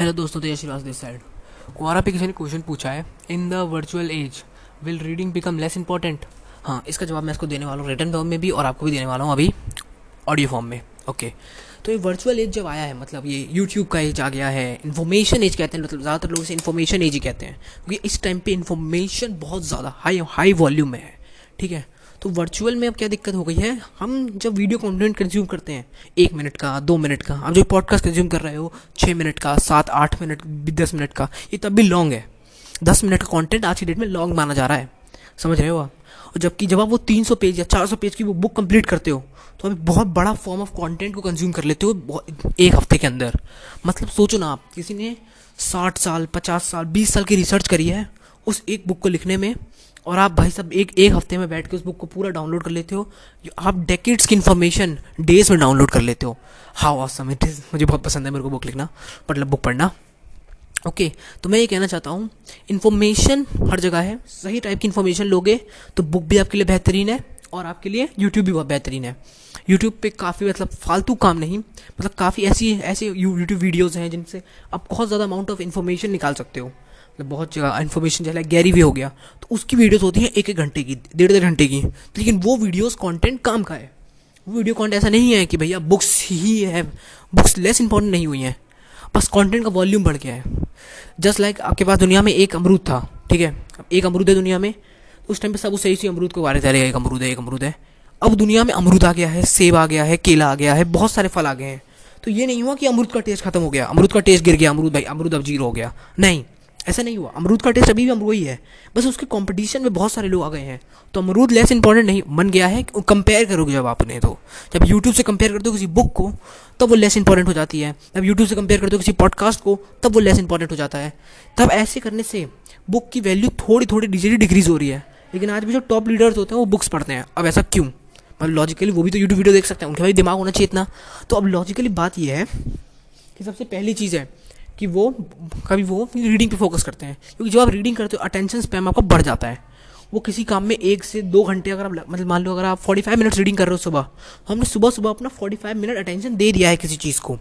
Hello दोस्तों Tej Shrivas this side Quora पे किसी ने क्वेश्चन पूछा है in the virtual age will reading become less important हाँ इसका जवाब मैं इसको देने वाला हूँ रिटर्न फॉर्म में भी और आपको भी देने वाला हूँ अभी ऑडियो फॉर्म में ओके तो ये वर्चुअल एज जब आया है मतलब ये यूट्यूब का एज आ गया है इन्फॉर्मेशन एज कहते हैं मतलब ज़्यादातर लोग इसे इन्फॉर्मेशन एज ही कहते हैं. क्योंकि इस टाइम पे इन्फॉर्मेशन बहुत ज़्यादा हाई हाई वॉल्यूम में है, ठीक है? तो वर्चुअल में अब क्या दिक्कत हो गई है? हम जब वीडियो कंटेंट कंज्यूम करते हैं, एक मिनट का, दो मिनट का, आप जो पॉडकास्ट कंज्यूम कर रहे हो छः मिनट का, सात, आठ मिनट दस मिनट का, ये तब भी लॉन्ग है। दस मिनट का कंटेंट आज की डेट में लॉन्ग माना जा रहा है। समझ रहे हो आप? और जबकि जब आप वो तीन सौ पेज या चार सौ पेज की वो बुक कंप्लीट करते हो तो आप बहुत बड़ा फॉर्म ऑफ़ कंटेंट को कंज्यूम कर लेते हो एक हफ़्ते के अंदर। मतलब सोचो ना आप, किसी ने साठ साल, पचास साल, बीस साल की रिसर्च करी है, उस एक बुक को लिखने में और आप भाई सब एक एक हफ़्ते में बैठ के उस बुक को पूरा डाउनलोड कर लेते हो। आप डेकेड्स की इन्फॉर्मेशन डेज़ में डाउनलोड कर लेते हो। हाउ ऑसम इट इज़ मुझे बहुत पसंद है मेरे को बुक लिखना। मतलब बुक पढ़ना। ओके okay, तो मैं ये कहना चाहता हूँ इन्फॉर्मेशन हर जगह है। सही टाइप की इन्फॉर्मेशन लोगे तो बुक भी आपके लिए बेहतरीन है और आपके लिए यूट्यूब भी बहुत बेहतरीन है। यूट्यूब पे काफ़ी मतलब फालतू काम नहीं मतलब काफ़ी ऐसी ऐसे यूट्यूब वीडियोज़ हैं जिनसे आप बहुत ज़्यादा अमाउंट ऑफ़ इन्फॉर्मेशन निकाल सकते हो। मतलब बहुत जगह इन्फॉर्मेशन जैसे गैरी भी हो गया तो उसकी वीडियोस होती हैं एक एक घंटे की डेढ़ डेढ़ घंटे की। लेकिन वो वीडियोस कंटेंट काम का है। वो वीडियो कंटेंट ऐसा नहीं है कि भैया बुक्स ही है बुक्स लेस इंपॉर्टेंट नहीं हुई हैं। बस कंटेंट का वॉल्यूम बढ़ गया है। जस्ट लाइक like आपके पास दुनिया में एक अमरूद था, ठीक है? अब एक अमरूद है दुनिया में, उस टाइम पे सब सही सी अमरूद को बारे चलेगा एक अमरूद है, एक अमरूद है। अब दुनिया में अमरूद आ गया है, सेब आ गया है, केला आ गया है, बहुत सारे फल आ गए हैं। तो ये नहीं हुआ कि अमरूद का टेस्ट खत्म हो गया, अमरूद का टेस्ट गिर गया, अमरूद भाई, अमरूद अब ज़ीरो हो गया। नहीं। ऐसा नहीं हुआ। अमरूद का टेस्ट अभी भी अमरूद ही। है बस उसके कंपटीशन में बहुत सारे लोग आ गए हैं। तो अमरूद लेस इंपॉर्टेंट नहीं, बन गया है कंपेयर करोगे जब आपने तो। जब यूट्यूब से कंपेयर करते हो किसी बुक को, तब वो लेस इंपॉर्टेंट हो जाती है। जब यूट्यूब से कंपेयर करते हो किसी पॉडकास्ट को, तब वो लेस इंपॉर्टेंट हो जाता है। तब ऐसे करने से बुक की वैल्यू थोड़ी थोड़ी डिजिटली डिक्रीज हो रही है। लेकिन आज भी जो टॉप लीडर्स होते हैं, वो बुक्स पढ़ते हैं। अब ऐसा क्यों? मतलब लॉजिकली वो भी तो यूट्यूब वीडियो देख सकते हैं। उनके भाई दिमाग होना चाहिए इतना। तो अब लॉजिकली बात यह है कि सबसे पहली चीज़ है कि वो, कभी वो रीडिंग पे फोकस करते हैं। क्योंकि जब आप रीडिंग करते हो अटेंशन स्पैम आपका बढ़ जाता है। वो किसी काम में एक से दो घंटे अगर आप मतलब मान लो अगर आप फोर्टी फाइव मिनट रीडिंग कर रहे हो सुबह हमने सुबह सुबह अपना फोर्टी फाइव मिनट अटेंशन दे दिया है किसी चीज़ को।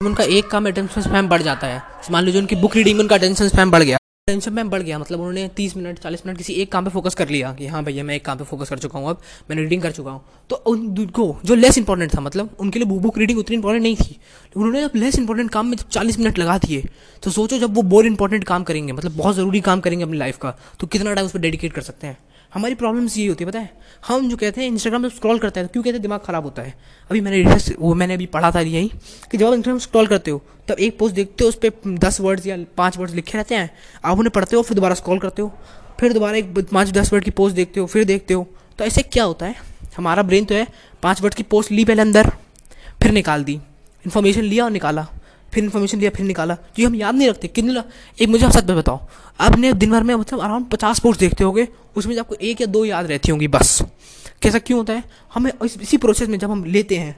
उनका एक काम अटेंशन स्पैम बढ़ जाता है। मान लो जो उनकी बुक रीडिंग में उनका अटेंशन स्पैम बढ़ गया। टेंशन में बढ़ गया। मतलब उन्होंने तीस मिनट, चालीस मिनट किसी एक काम पे फोकस कर लिया कि हाँ भैया मैं एक काम पे फोकस कर चुका हूँ, अब मैंने रीडिंग कर चुका हूँ। तो उनको जो लेस इंपॉर्टेंट था मतलब उनके लिए बुक रीडिंग उतनी इंपॉर्टेंट नहीं थी। उन्होंने जब लेस इंपॉर्टेंट काम में जब चालीस मिनट लगा दिए तो सोचो जब वो बोर इंपॉर्टेंट काम करेंगे मतलब बहुत ज़रूरी काम करेंगे अपनी लाइफ का तो कितना टाइम उस पर डेडिकेट कर सकते हैं? हमारी प्रॉब्लम्स ये होती है, पता है? हम जो कहते हैं इंस्टाग्राम पर स्क्रॉल करते हैं तो क्यों कहते हैं? दिमाग ख़राब होता है। अभी मैंने वो मैंने अभी पढ़ा था यही, कि जब आप इंस्टाग्राम स्क्रॉल करते हो, तब एक पोस्ट देखते हो, उस पर दस वर्ड्स या पाँच वर्ड्स लिखे रहते हैं। आप उन्हें पढ़ते हो, फिर दोबारा स्क्रॉल करते हो, फिर दोबारा एक पाँच दस वर्ड की पोस्ट देखते हो, फिर देखते हो। तो ऐसे क्या होता है? हमारा ब्रेन तो है, पाँच वर्ड की पोस्ट ली पहले अंदर, फिर निकाल दी। इन्फॉर्मेशन लिया और निकाला। फिर इन्फॉर्मेशन लिया, फिर निकाला। जो हम याद नहीं रखते। कितने एक मुझे आप सच बताओ। आपने दिन भर में मतलब अराउंड पचास पोस्ट देखते होगे, उसमें आपको एक या दो याद रहती होंगी बस। कैसा क्यों होता है? हमें इसी प्रोसेस में जब हम लेते हैं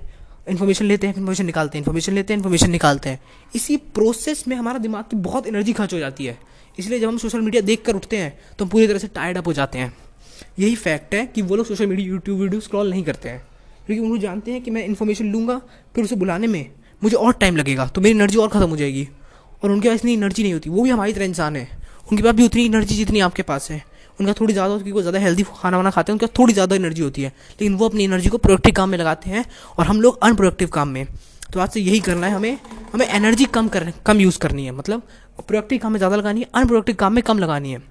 इन्फॉर्मेशन लेते हैं इन्फॉर्मेशन निकालते हैं इन्फॉर्मेशन लेते हैं इन्फॉर्मेशन निकालते हैं। इसी प्रोसेस में हमारा दिमाग की बहुत एनर्जी खर्च हो जाती है। इसलिए जब हम सोशल मीडिया देख कर उठते हैं तो हम पूरी तरह से टायर्ड अप हो जाते हैं। यही फैक्ट है कि वो लोग social media YouTube video scroll नहीं करते हैं। क्योंकि उन्होंने जानते हैं कि मैं इन्फॉर्मेशन लूँगा, फिर उसे बुलाने में मुझे और टाइम लगेगा तो मेरी एनर्जी और ख़त्म हो जाएगी। और उनके पास इतनी एनर्जी नहीं होती, वो भी हमारी तरह इंसान है। उनके पास भी उतनी एनर्जी जितनी आपके पास है। उनका थोड़ी ज़्यादा है वो ज़्यादा हेल्दी खाना वाना खाते हैं, उनके थोड़ी ज़्यादा एनर्जी होती है। लेकिन वो अपनी एनर्जी को प्रोडक्टिव काम में लगाते हैं, और हम लोग अनप्रोडक्टिव काम में। तो आज से यही करना है हमें हमें एनर्जी कम कर, कम यूज़ करनी है। मतलब प्रोडक्टिव काम में ज़्यादा लगानी है अनप्रोडक्टिव काम में कम लगानी है।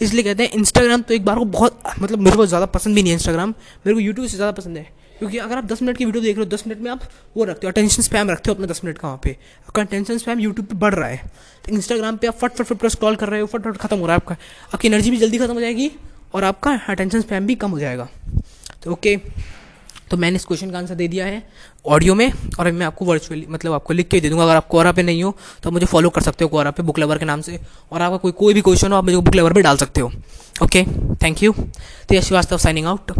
इसलिए कहते हैं इंस्टाग्राम तो एक बार को बहुत मतलब मेरे को ज़्यादा पसंद भी नहीं है इंस्टाग्राम मेरे को यूट्यूब से ज़्यादा पसंद है। क्योंकि अगर आप दस मिनट की वीडियो देख रहे हो, दस मिनट में आप वो रखते हो अटेंशन स्पैम रखते हो अपने दस मिनट का वहाँ पे। आपका अटेंशन स्पैम यूट्यूब पे बढ़ रहा है। तो इंस्टाग्राम पे आप फट फट फट स्क्रॉल कर रहे हो, फट फट, खत्म हो रहा है आपका। आपकी एनर्जी भी जल्दी खत्म हो जाएगी और आपका अटेंशन स्पैम भी कम हो जाएगा। तो ओके तो मैंने इस क्वेश्चन का आंसर दे दिया है ऑडियो में और मैं आपको वर्चुअली मतलब आपको लिख के दे दूँगा। अगर आप कोरा पे नहीं हो तो आप मुझे फॉलो कर सकते हो कोरा पे बुक लेवर के नाम से। और आपका कोई कोई भी क्वेश्चन हो, आप मुझे बुक लेवर पे डाल सकते हो। ओके थैंक यू तो यह श्रीवास्तव साइनिंग आउट